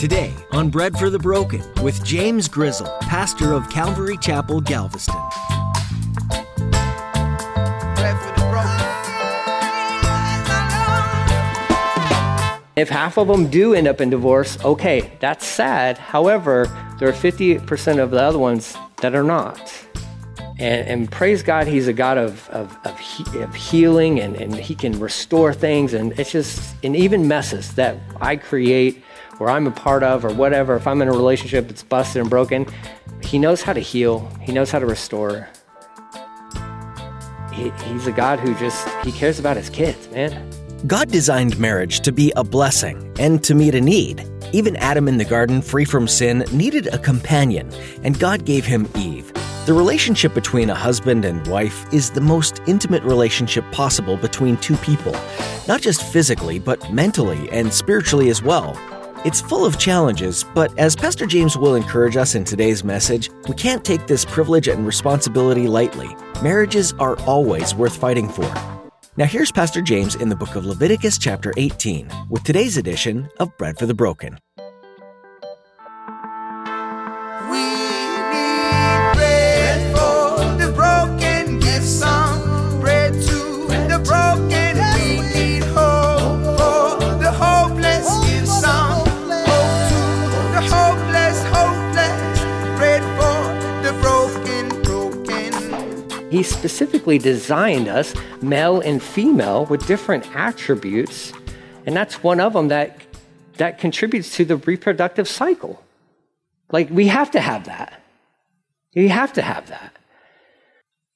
Today on Bread for the Broken with James Grizzle, pastor of Calvary Chapel, Galveston. If half of them do end up in divorce, okay, that's sad. However, there are 50% of the other ones that are not. And, and praise God, He's a God of, of, of, he, of healing and, and He can restore things. And it's just, and even messes that I create or I'm a part of or whatever, if I'm in a relationship that's busted and broken, He knows how to heal, He knows how to restore. He, he's a God who just, He cares about His kids, man. God designed marriage to be a blessing and to meet a need. Even Adam in the garden, free from sin, needed a companion, and God gave him Eve. The relationship between a husband and wife is the most intimate relationship possible between two people, not just physically, but mentally and spiritually as well. It's full of challenges, but as Pastor James will encourage us in today's message, we can't take this privilege and responsibility lightly. Marriages are always worth fighting for. Now, here's Pastor James in the book of Leviticus, chapter 18, with today's edition of Bread for the Broken. He specifically designed us, male and female, with different attributes. And that's one of them that, that contributes to the reproductive cycle. Like, we have to have that. You have to have that.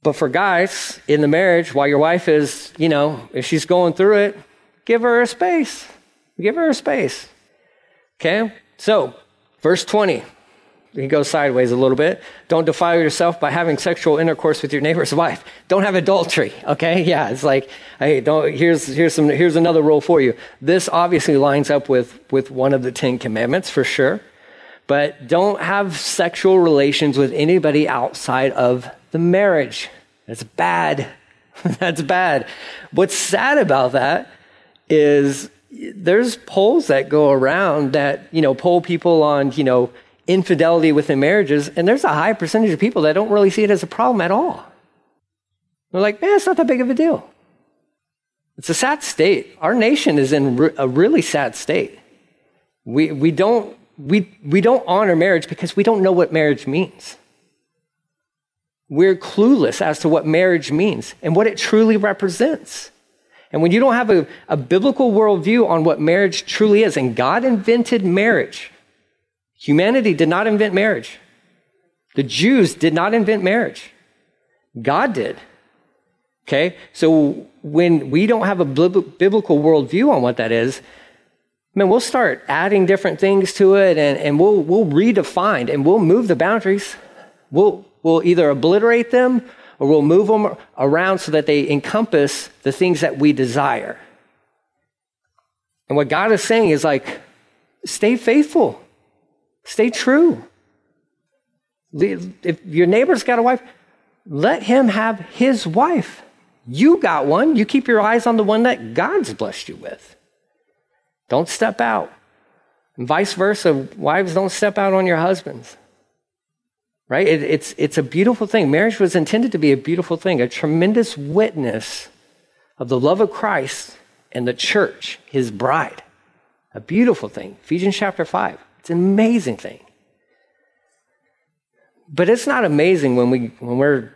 But for guys in the marriage, while your wife is, you know, if she's going through it, give her a space. Give her a space. Okay? So, verse 20 he goes sideways a little bit. Don't defile yourself by having sexual intercourse with your neighbor's wife. Don't have adultery. Okay, yeah, it's like, hey, don't. Here's here's some here's another rule for you. This obviously lines up with with one of the Ten Commandments for sure, but don't have sexual relations with anybody outside of the marriage. That's bad. That's bad. What's sad about that is there's polls that go around that you know poll people on you know infidelity within marriages, and there's a high percentage of people that don't really see it as a problem at all. They're like, man, it's not that big of a deal. It's a sad state. Our nation is in a really sad state. We, we, don't, we, we don't honor marriage because we don't know what marriage means. We're clueless as to what marriage means and what it truly represents. And when you don't have a, a biblical worldview on what marriage truly is, and God invented marriage, Humanity did not invent marriage. The Jews did not invent marriage. God did. Okay? So when we don't have a biblical worldview on what that is, man, we'll start adding different things to it and, and we'll, we'll redefine and we'll move the boundaries. We'll, we'll either obliterate them or we'll move them around so that they encompass the things that we desire. And what God is saying is like, stay faithful. Stay true. If your neighbor's got a wife, let him have his wife. You got one. You keep your eyes on the one that God's blessed you with. Don't step out. And vice versa, wives don't step out on your husbands. Right? It, it's, it's a beautiful thing. Marriage was intended to be a beautiful thing, a tremendous witness of the love of Christ and the church, his bride. A beautiful thing. Ephesians chapter 5. It's an amazing thing. But it's not amazing when, we, when we're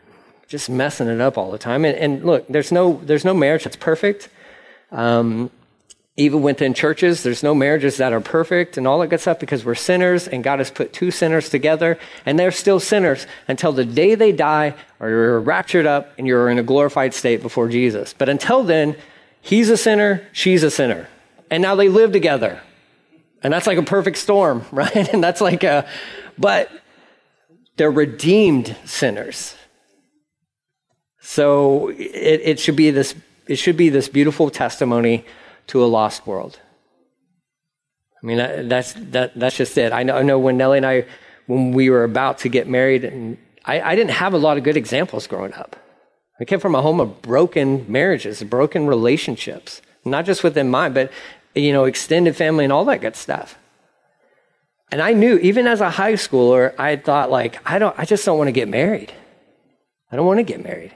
just messing it up all the time. And, and look, there's no, there's no marriage that's perfect. Um, even within churches, there's no marriages that are perfect and all that good stuff because we're sinners and God has put two sinners together and they're still sinners until the day they die or you're raptured up and you're in a glorified state before Jesus. But until then, he's a sinner, she's a sinner. And now they live together. And that's like a perfect storm, right? And that's like a, but they're redeemed sinners. So it, it should be this, it should be this beautiful testimony to a lost world. I mean, that, that's, that, that's just it. I know, I know when Nellie and I, when we were about to get married, and I, I didn't have a lot of good examples growing up. I came from a home of broken marriages, broken relationships, not just within mine, but you know, extended family and all that good stuff. And I knew, even as a high schooler, I thought, like, I, don't, I just don't want to get married. I don't want to get married.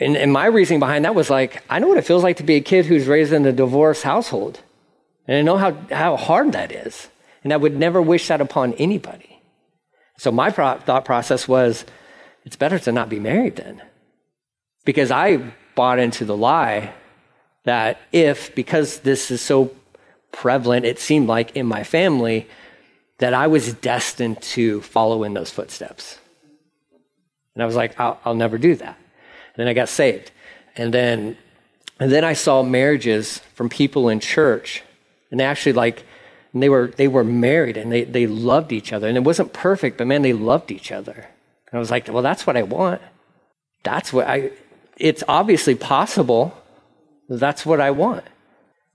And, and my reasoning behind that was like, I know what it feels like to be a kid who's raised in a divorced household. And I know how, how hard that is. And I would never wish that upon anybody. So my pro- thought process was, it's better to not be married then. Because I bought into the lie that if, because this is so prevalent, it seemed like in my family, that I was destined to follow in those footsteps. And I was like, I'll, I'll never do that. And then I got saved. And then, and then I saw marriages from people in church, and they actually like, and they were, they were married and they, they loved each other. And it wasn't perfect, but man, they loved each other. And I was like, well, that's what I want. That's what I, it's obviously possible. That's what I want.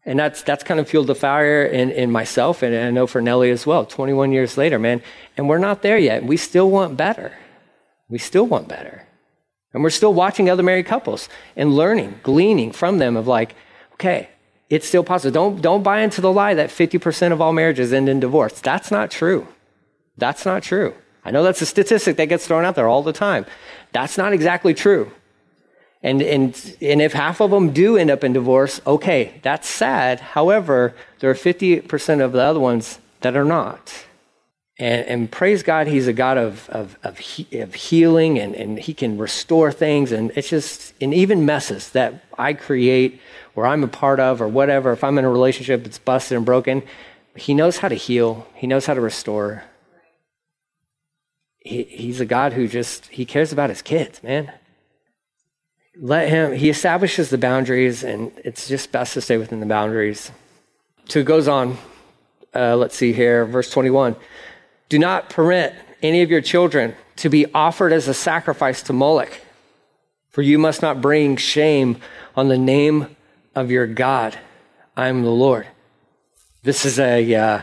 And that's, that's kind of fueled the fire in, in myself and I know for Nellie as well, 21 years later, man. And we're not there yet. We still want better. We still want better. And we're still watching other married couples and learning, gleaning from them of like, okay, it's still possible. Don't, don't buy into the lie that 50% of all marriages end in divorce. That's not true. That's not true. I know that's a statistic that gets thrown out there all the time. That's not exactly true. And, and, and if half of them do end up in divorce, okay, that's sad. However, there are 50% of the other ones that are not. And, and praise God, He's a God of, of, of, he, of healing and, and He can restore things. And it's just, and even messes that I create or I'm a part of or whatever, if I'm in a relationship that's busted and broken, He knows how to heal, He knows how to restore. He, he's a God who just, He cares about His kids, man let him, he establishes the boundaries, and it's just best to stay within the boundaries. So it goes on. Uh, let's see here, verse 21. Do not permit any of your children to be offered as a sacrifice to Moloch, for you must not bring shame on the name of your God. I am the Lord. This is a, uh,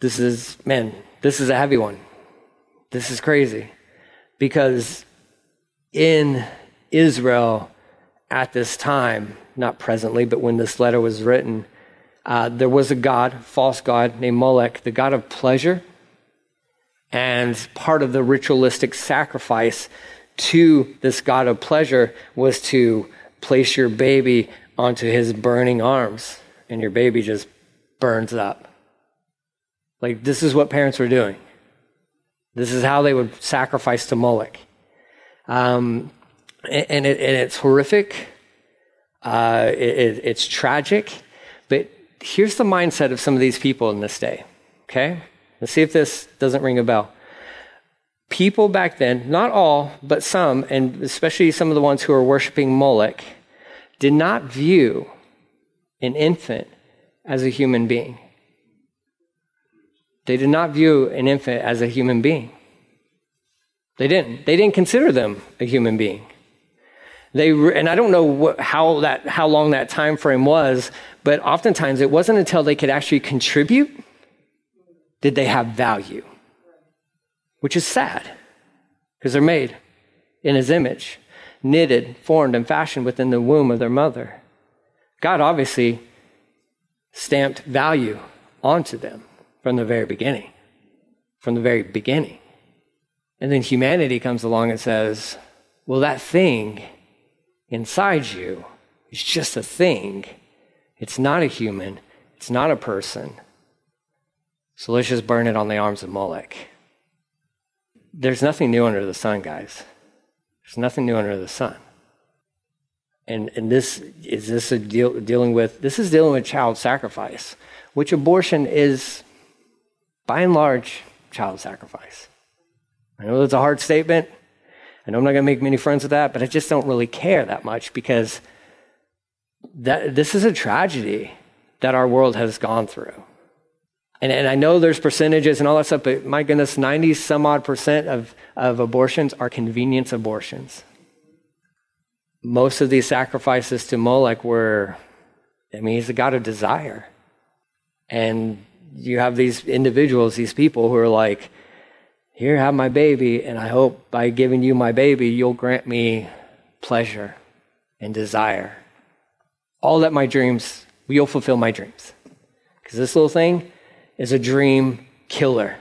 this is, man, this is a heavy one. This is crazy because in Israel at this time, not presently, but when this letter was written, uh, there was a god, false god named Molech, the god of pleasure. And part of the ritualistic sacrifice to this god of pleasure was to place your baby onto his burning arms, and your baby just burns up. Like, this is what parents were doing. This is how they would sacrifice to Moloch. Um, and, it, and it's horrific. Uh, it, it's tragic. But here's the mindset of some of these people in this day. Okay? Let's see if this doesn't ring a bell. People back then, not all, but some, and especially some of the ones who are worshiping Moloch, did not view an infant as a human being. They did not view an infant as a human being. They didn't. They didn't consider them a human being. They and I don't know how that how long that time frame was, but oftentimes it wasn't until they could actually contribute did they have value, which is sad because they're made in His image, knitted, formed, and fashioned within the womb of their mother. God obviously stamped value onto them from the very beginning. From the very beginning. And then humanity comes along and says, well, that thing inside you is just a thing. It's not a human, it's not a person. So let's just burn it on the arms of Moloch. There's nothing new under the sun, guys. There's nothing new under the sun. And, and this is this a deal, dealing with this is dealing with child sacrifice, which abortion is by and large child sacrifice. I know that's a hard statement. I know I'm not going to make many friends with that, but I just don't really care that much because that, this is a tragedy that our world has gone through. And, and I know there's percentages and all that stuff, but my goodness, 90 some odd percent of, of abortions are convenience abortions. Most of these sacrifices to Moloch were, I mean, he's a God of desire. And you have these individuals, these people who are like, here, have my baby, and I hope by giving you my baby, you'll grant me pleasure and desire. All that my dreams, you'll fulfill my dreams. Because this little thing, is a dream killer.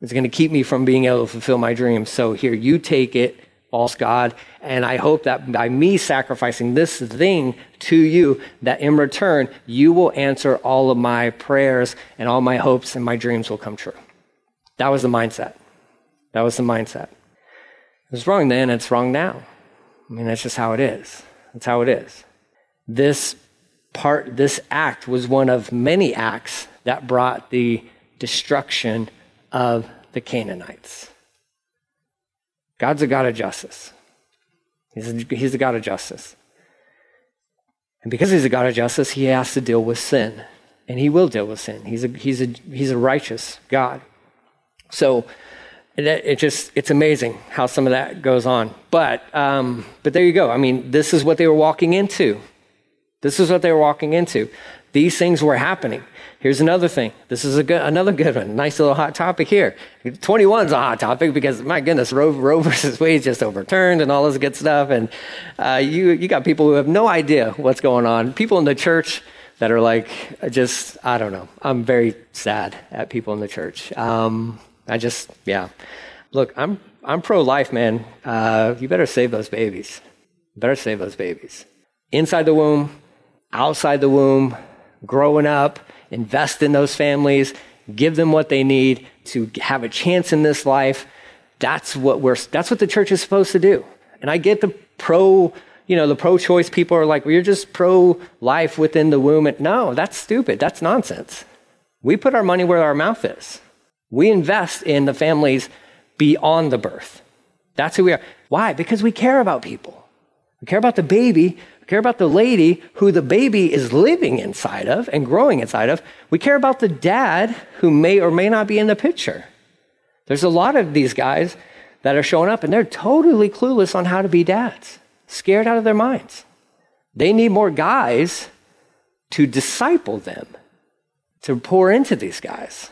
It's going to keep me from being able to fulfill my dreams. So here, you take it, false God. And I hope that by me sacrificing this thing to you, that in return, you will answer all of my prayers and all my hopes and my dreams will come true. That was the mindset. That was the mindset. It was wrong then, and it's wrong now. I mean, that's just how it is. That's how it is. This part, this act was one of many acts that brought the destruction of the Canaanites. God's a God of justice. He's a, he's a God of justice. And because he's a God of justice, he has to deal with sin. And he will deal with sin. He's a, he's a, he's a righteous God. So it, just, it's amazing how some of that goes on. But, um, but there you go. I mean, this is what they were walking into. This is what they were walking into. These things were happening. Here's another thing. This is a good, another good one. Nice little hot topic here. 21 is a hot topic because, my goodness, Roe, Roe versus Wade just overturned and all this good stuff. And uh, you, you got people who have no idea what's going on. People in the church that are like, just, I don't know. I'm very sad at people in the church. Um, I just, yeah. Look, I'm, I'm pro life, man. Uh, you better save those babies. Better save those babies. Inside the womb, outside the womb, growing up invest in those families, give them what they need to have a chance in this life. That's what we're, that's what the church is supposed to do. And I get the pro, you know, the pro choice people are like, well, you're just pro life within the womb. And no, that's stupid. That's nonsense. We put our money where our mouth is. We invest in the families beyond the birth. That's who we are. Why? Because we care about people. We care about the baby We care about the lady who the baby is living inside of and growing inside of. We care about the dad who may or may not be in the picture. There's a lot of these guys that are showing up and they're totally clueless on how to be dads, scared out of their minds. They need more guys to disciple them, to pour into these guys.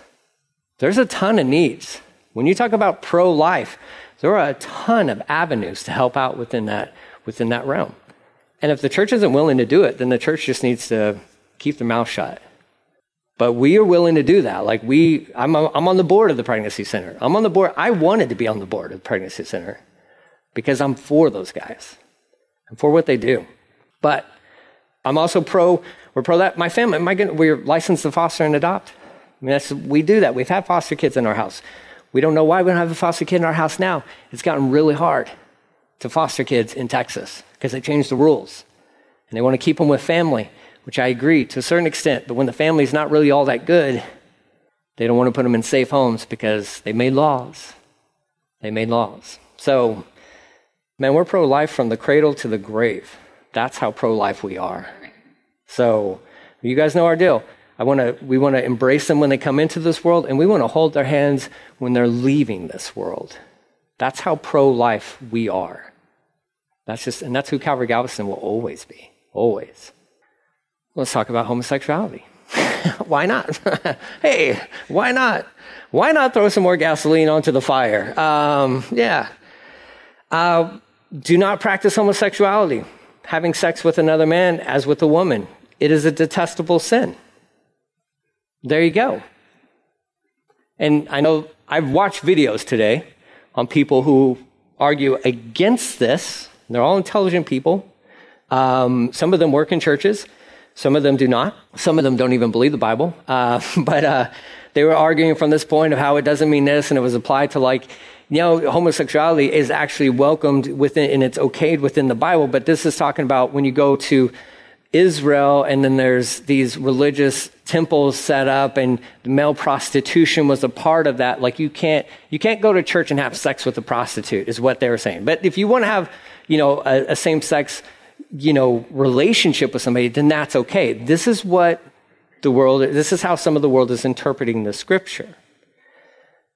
There's a ton of needs. When you talk about pro life, there are a ton of avenues to help out within that, within that realm. And if the church isn't willing to do it, then the church just needs to keep their mouth shut. But we are willing to do that. Like we, I'm, I'm on the board of the pregnancy center. I'm on the board. I wanted to be on the board of the pregnancy center because I'm for those guys. I'm for what they do. But I'm also pro, we're pro that. My family, my, going we're licensed to foster and adopt. I mean, we do that. We've had foster kids in our house. We don't know why we don't have a foster kid in our house now. It's gotten really hard to foster kids in Texas because they changed the rules. And they want to keep them with family, which I agree to a certain extent. But when the family's not really all that good, they don't want to put them in safe homes because they made laws. They made laws. So, man, we're pro life from the cradle to the grave. That's how pro life we are. So, you guys know our deal. I want to, we want to embrace them when they come into this world, and we want to hold their hands when they're leaving this world. That's how pro life we are. That's just, and that's who Calvary Galveston will always be. Always. Let's talk about homosexuality. why not? hey, why not? Why not throw some more gasoline onto the fire? Um, yeah. Uh, do not practice homosexuality, having sex with another man as with a woman. It is a detestable sin. There you go. And I know I've watched videos today on people who argue against this they're all intelligent people. Um, some of them work in churches. Some of them do not. Some of them don't even believe the Bible. Uh, but uh, they were arguing from this point of how it doesn't mean this, and it was applied to like, you know, homosexuality is actually welcomed within, and it's okayed within the Bible. But this is talking about when you go to Israel, and then there's these religious temples set up, and male prostitution was a part of that. Like you can't you can't go to church and have sex with a prostitute, is what they were saying. But if you want to have you know, a, a same sex, you know, relationship with somebody, then that's okay. This is what the world, this is how some of the world is interpreting the scripture.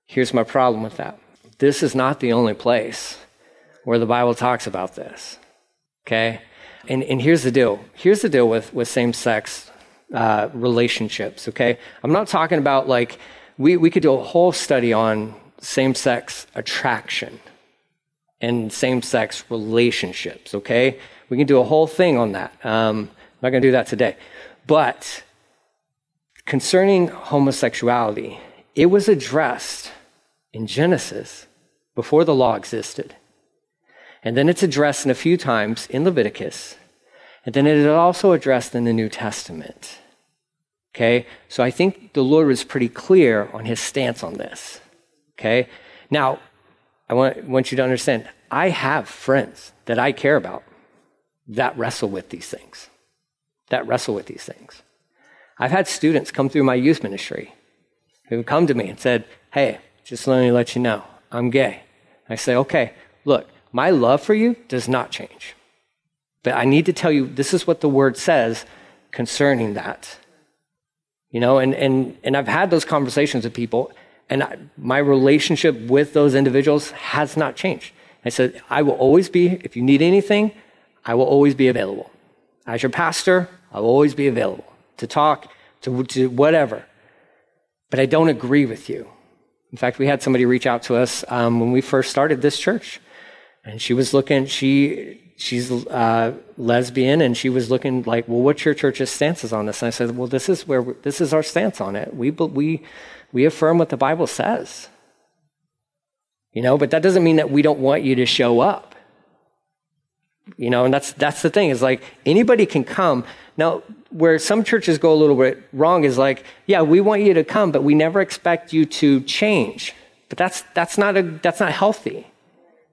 Here's my problem with that. This is not the only place where the Bible talks about this. Okay? And, and here's the deal. Here's the deal with, with same sex uh, relationships. Okay? I'm not talking about like, we, we could do a whole study on same sex attraction and same sex relationships, okay? We can do a whole thing on that. Um, I'm not going to do that today. But concerning homosexuality, it was addressed in Genesis before the law existed. And then it's addressed in a few times in Leviticus. And then it is also addressed in the New Testament. Okay? So I think the Lord was pretty clear on his stance on this. Okay? Now, I want, want you to understand I have friends that I care about that wrestle with these things. That wrestle with these things. I've had students come through my youth ministry who come to me and said, Hey, just let me let you know, I'm gay. I say, Okay, look, my love for you does not change. But I need to tell you, this is what the word says concerning that. You know, and, and, and I've had those conversations with people, and I, my relationship with those individuals has not changed. I said, I will always be, if you need anything, I will always be available. As your pastor, I will always be available to talk, to, to whatever. But I don't agree with you. In fact, we had somebody reach out to us um, when we first started this church, and she was looking, she she's uh, lesbian and she was looking like well what's your church's stances on this? And i said well this is where this is our stance on it. We we we affirm what the bible says. You know but that doesn't mean that we don't want you to show up. You know and that's that's the thing is like anybody can come. Now where some churches go a little bit wrong is like yeah we want you to come but we never expect you to change. But that's that's not a that's not healthy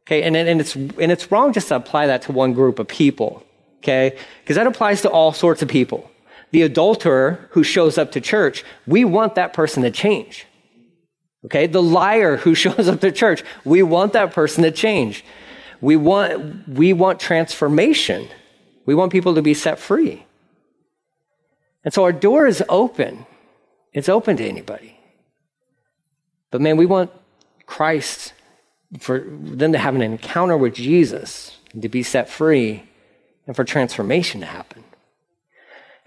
Okay, and, and, it's, and it's wrong just to apply that to one group of people. Okay, because that applies to all sorts of people. The adulterer who shows up to church, we want that person to change. Okay, the liar who shows up to church, we want that person to change. We want, we want transformation. We want people to be set free. And so our door is open. It's open to anybody. But man, we want Christ for them to have an encounter with Jesus, and to be set free, and for transformation to happen.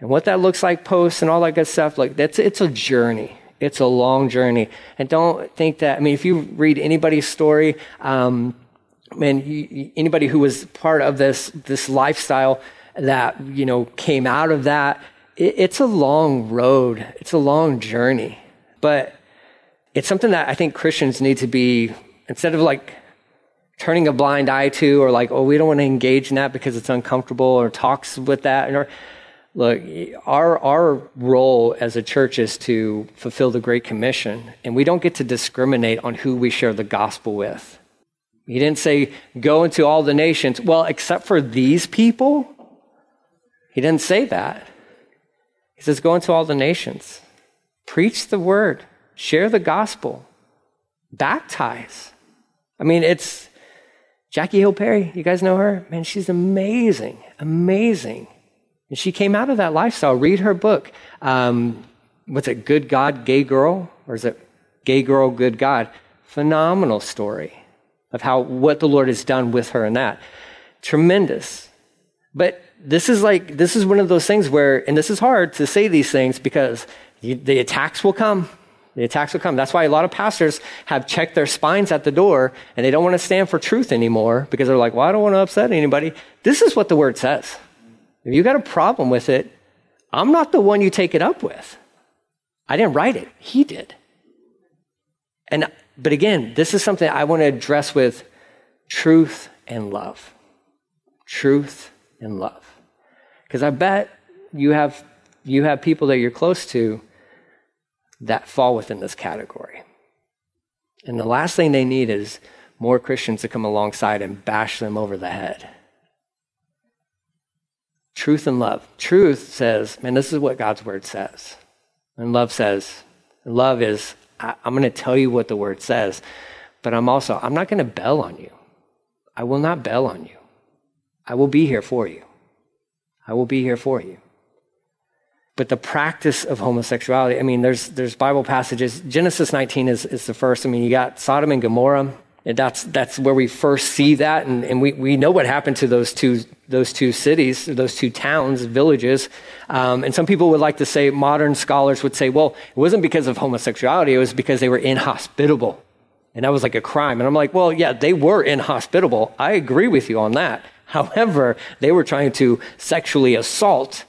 And what that looks like post and all that good stuff, like that's it's a journey. It's a long journey. And don't think that, I mean, if you read anybody's story, um, man, you, anybody who was part of this, this lifestyle that, you know, came out of that, it, it's a long road. It's a long journey. But it's something that I think Christians need to be Instead of like turning a blind eye to, or like, oh, we don't want to engage in that because it's uncomfortable, or talks with that. Or, look, our, our role as a church is to fulfill the Great Commission, and we don't get to discriminate on who we share the gospel with. He didn't say, go into all the nations. Well, except for these people, he didn't say that. He says, go into all the nations, preach the word, share the gospel, baptize. I mean, it's Jackie Hill Perry. You guys know her? Man, she's amazing, amazing. And she came out of that lifestyle. Read her book. Um, what's it, Good God, Gay Girl? Or is it Gay Girl, Good God? Phenomenal story of how what the Lord has done with her and that. Tremendous. But this is like, this is one of those things where, and this is hard to say these things because you, the attacks will come. The attacks will come. That's why a lot of pastors have checked their spines at the door and they don't want to stand for truth anymore because they're like, well, I don't want to upset anybody. This is what the word says. If you got a problem with it, I'm not the one you take it up with. I didn't write it, he did. And but again, this is something I want to address with truth and love. Truth and love. Because I bet you have you have people that you're close to that fall within this category. And the last thing they need is more Christians to come alongside and bash them over the head. Truth and love. Truth says, man, this is what God's word says. And love says, love is, I, am going to tell you what the word says, but I'm also, I'm not going to bell on you. I will not bell on you. I will be here for you. I will be here for you. But the practice of homosexuality, I mean, there's, there's Bible passages. Genesis 19 is, is the first. I mean, you got Sodom and Gomorrah. And that's, that's where we first see that. And, and we, we know what happened to those two, those two cities, those two towns, villages. Um, and some people would like to say, modern scholars would say, well, it wasn't because of homosexuality, it was because they were inhospitable. And that was like a crime. And I'm like, well, yeah, they were inhospitable. I agree with you on that. However, they were trying to sexually assault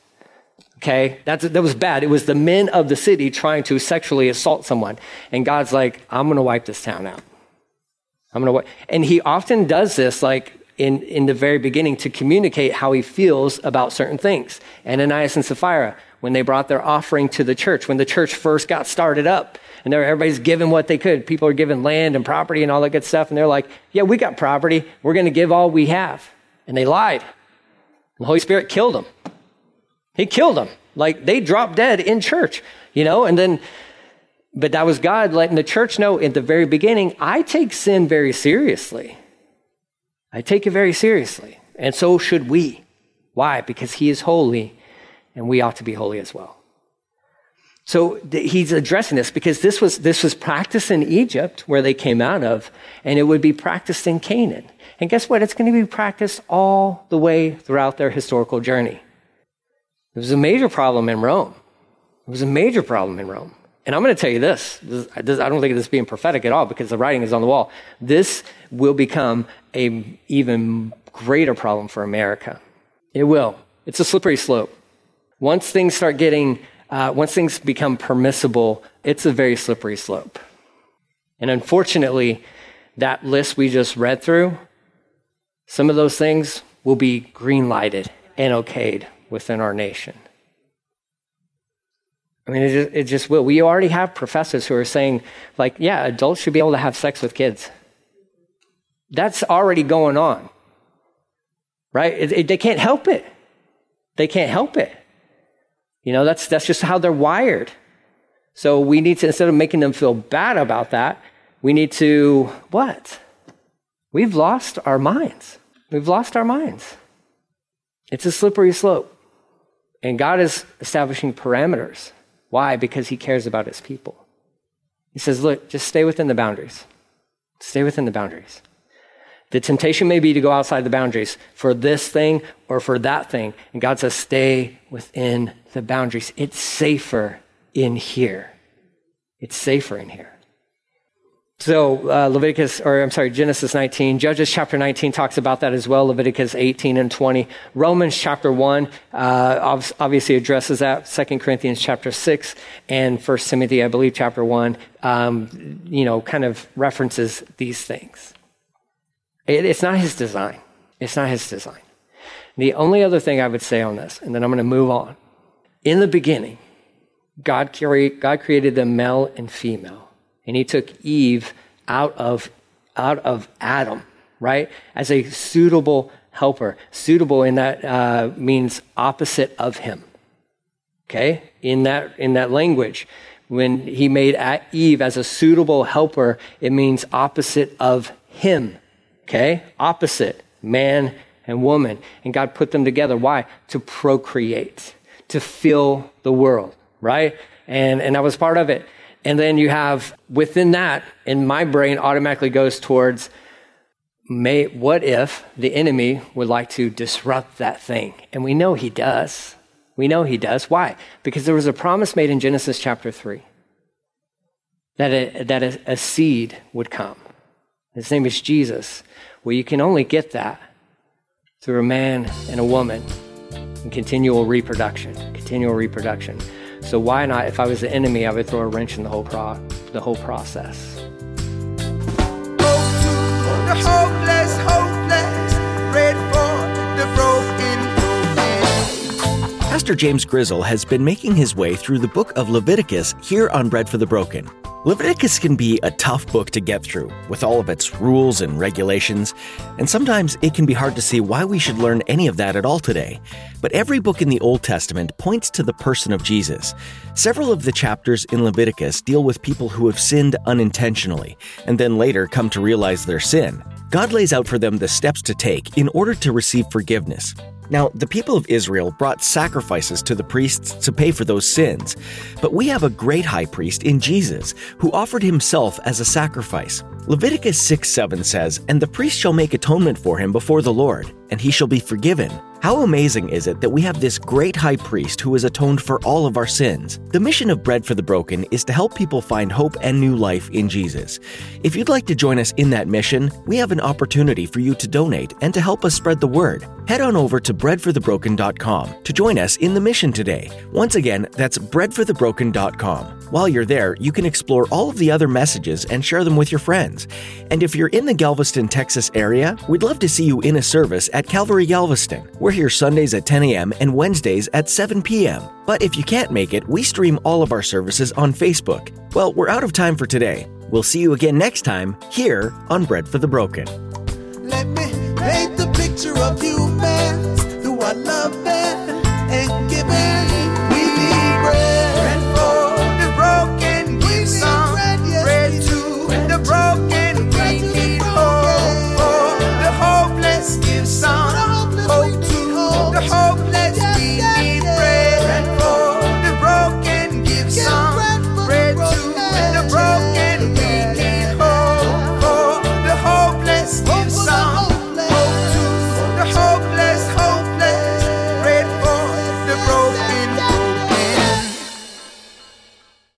Okay, That's, that was bad. It was the men of the city trying to sexually assault someone. And God's like, I'm going to wipe this town out. I'm going to wipe. And he often does this like in, in the very beginning to communicate how he feels about certain things. Ananias and Sapphira, when they brought their offering to the church, when the church first got started up, and everybody's giving what they could. People are giving land and property and all that good stuff. And they're like, yeah, we got property. We're going to give all we have. And they lied. And The Holy Spirit killed them. He killed them. Like they dropped dead in church, you know, and then, but that was God letting the church know at the very beginning, I take sin very seriously. I take it very seriously. And so should we. Why? Because he is holy and we ought to be holy as well. So he's addressing this because this was, this was practiced in Egypt where they came out of, and it would be practiced in Canaan. And guess what? It's going to be practiced all the way throughout their historical journey. It was a major problem in Rome. It was a major problem in Rome. And I'm going to tell you this, this, I don't think this is being prophetic at all because the writing is on the wall. This will become a even greater problem for America. It will. It's a slippery slope. Once things start getting, uh, once things become permissible, it's a very slippery slope. And unfortunately, that list we just read through, some of those things will be green lighted and okayed within our nation. I mean, it just, it just will. We already have professors who are saying, like, yeah, adults should be able to have sex with kids. That's already going on, right? It, it, they can't help it. They can't help it. You know, that's, that's just how they're wired. So we need to, instead of making them feel bad about that, we need to, what? We've lost our minds. We've lost our minds. It's a slippery slope. And God is establishing parameters. Why? Because he cares about his people. He says, look, just stay within the boundaries. Stay within the boundaries. The temptation may be to go outside the boundaries for this thing or for that thing. And God says, stay within the boundaries. It's safer in here. It's safer in here. So uh, Leviticus, or I'm sorry, Genesis 19, Judges chapter 19 talks about that as well. Leviticus 18 and 20, Romans chapter 1 uh, obviously addresses that. Second Corinthians chapter 6 and First Timothy, I believe, chapter 1, um, you know, kind of references these things. It, it's not his design. It's not his design. The only other thing I would say on this, and then I'm going to move on. In the beginning, God, God created them male and female and he took Eve out of, out of Adam, right? As a suitable helper. Suitable in that uh, means opposite of him. Okay? In that, in that language, when he made Eve as a suitable helper, it means opposite of him. Okay? Opposite. Man and woman. And God put them together. Why? To procreate, to fill the world, right? And, and that was part of it. And then you have within that, and my brain automatically goes towards may, what if the enemy would like to disrupt that thing? And we know he does. We know he does. Why? Because there was a promise made in Genesis chapter 3 that a, that a, a seed would come. His name is Jesus. Well, you can only get that through a man and a woman and continual reproduction, continual reproduction. So why not? If I was the enemy, I would throw a wrench in the whole pro- the whole process. Pastor James Grizzle has been making his way through the book of Leviticus here on Bread for the Broken. Leviticus can be a tough book to get through, with all of its rules and regulations, and sometimes it can be hard to see why we should learn any of that at all today. But every book in the Old Testament points to the person of Jesus. Several of the chapters in Leviticus deal with people who have sinned unintentionally, and then later come to realize their sin. God lays out for them the steps to take in order to receive forgiveness. Now, the people of Israel brought sacrifices to the priests to pay for those sins, but we have a great high priest in Jesus who offered himself as a sacrifice. Leviticus 6 7 says, And the priest shall make atonement for him before the Lord, and he shall be forgiven. How amazing is it that we have this great high priest who has atoned for all of our sins? The mission of Bread for the Broken is to help people find hope and new life in Jesus. If you'd like to join us in that mission, we have an opportunity for you to donate and to help us spread the word. Head on over to breadforthebroken.com to join us in the mission today. Once again, that's breadforthebroken.com. While you're there, you can explore all of the other messages and share them with your friends. And if you're in the Galveston, Texas area, we'd love to see you in a service at Calvary Galveston. We're here Sundays at 10 a.m. and Wednesdays at 7 p.m. But if you can't make it, we stream all of our services on Facebook. Well, we're out of time for today. We'll see you again next time here on Bread for the Broken.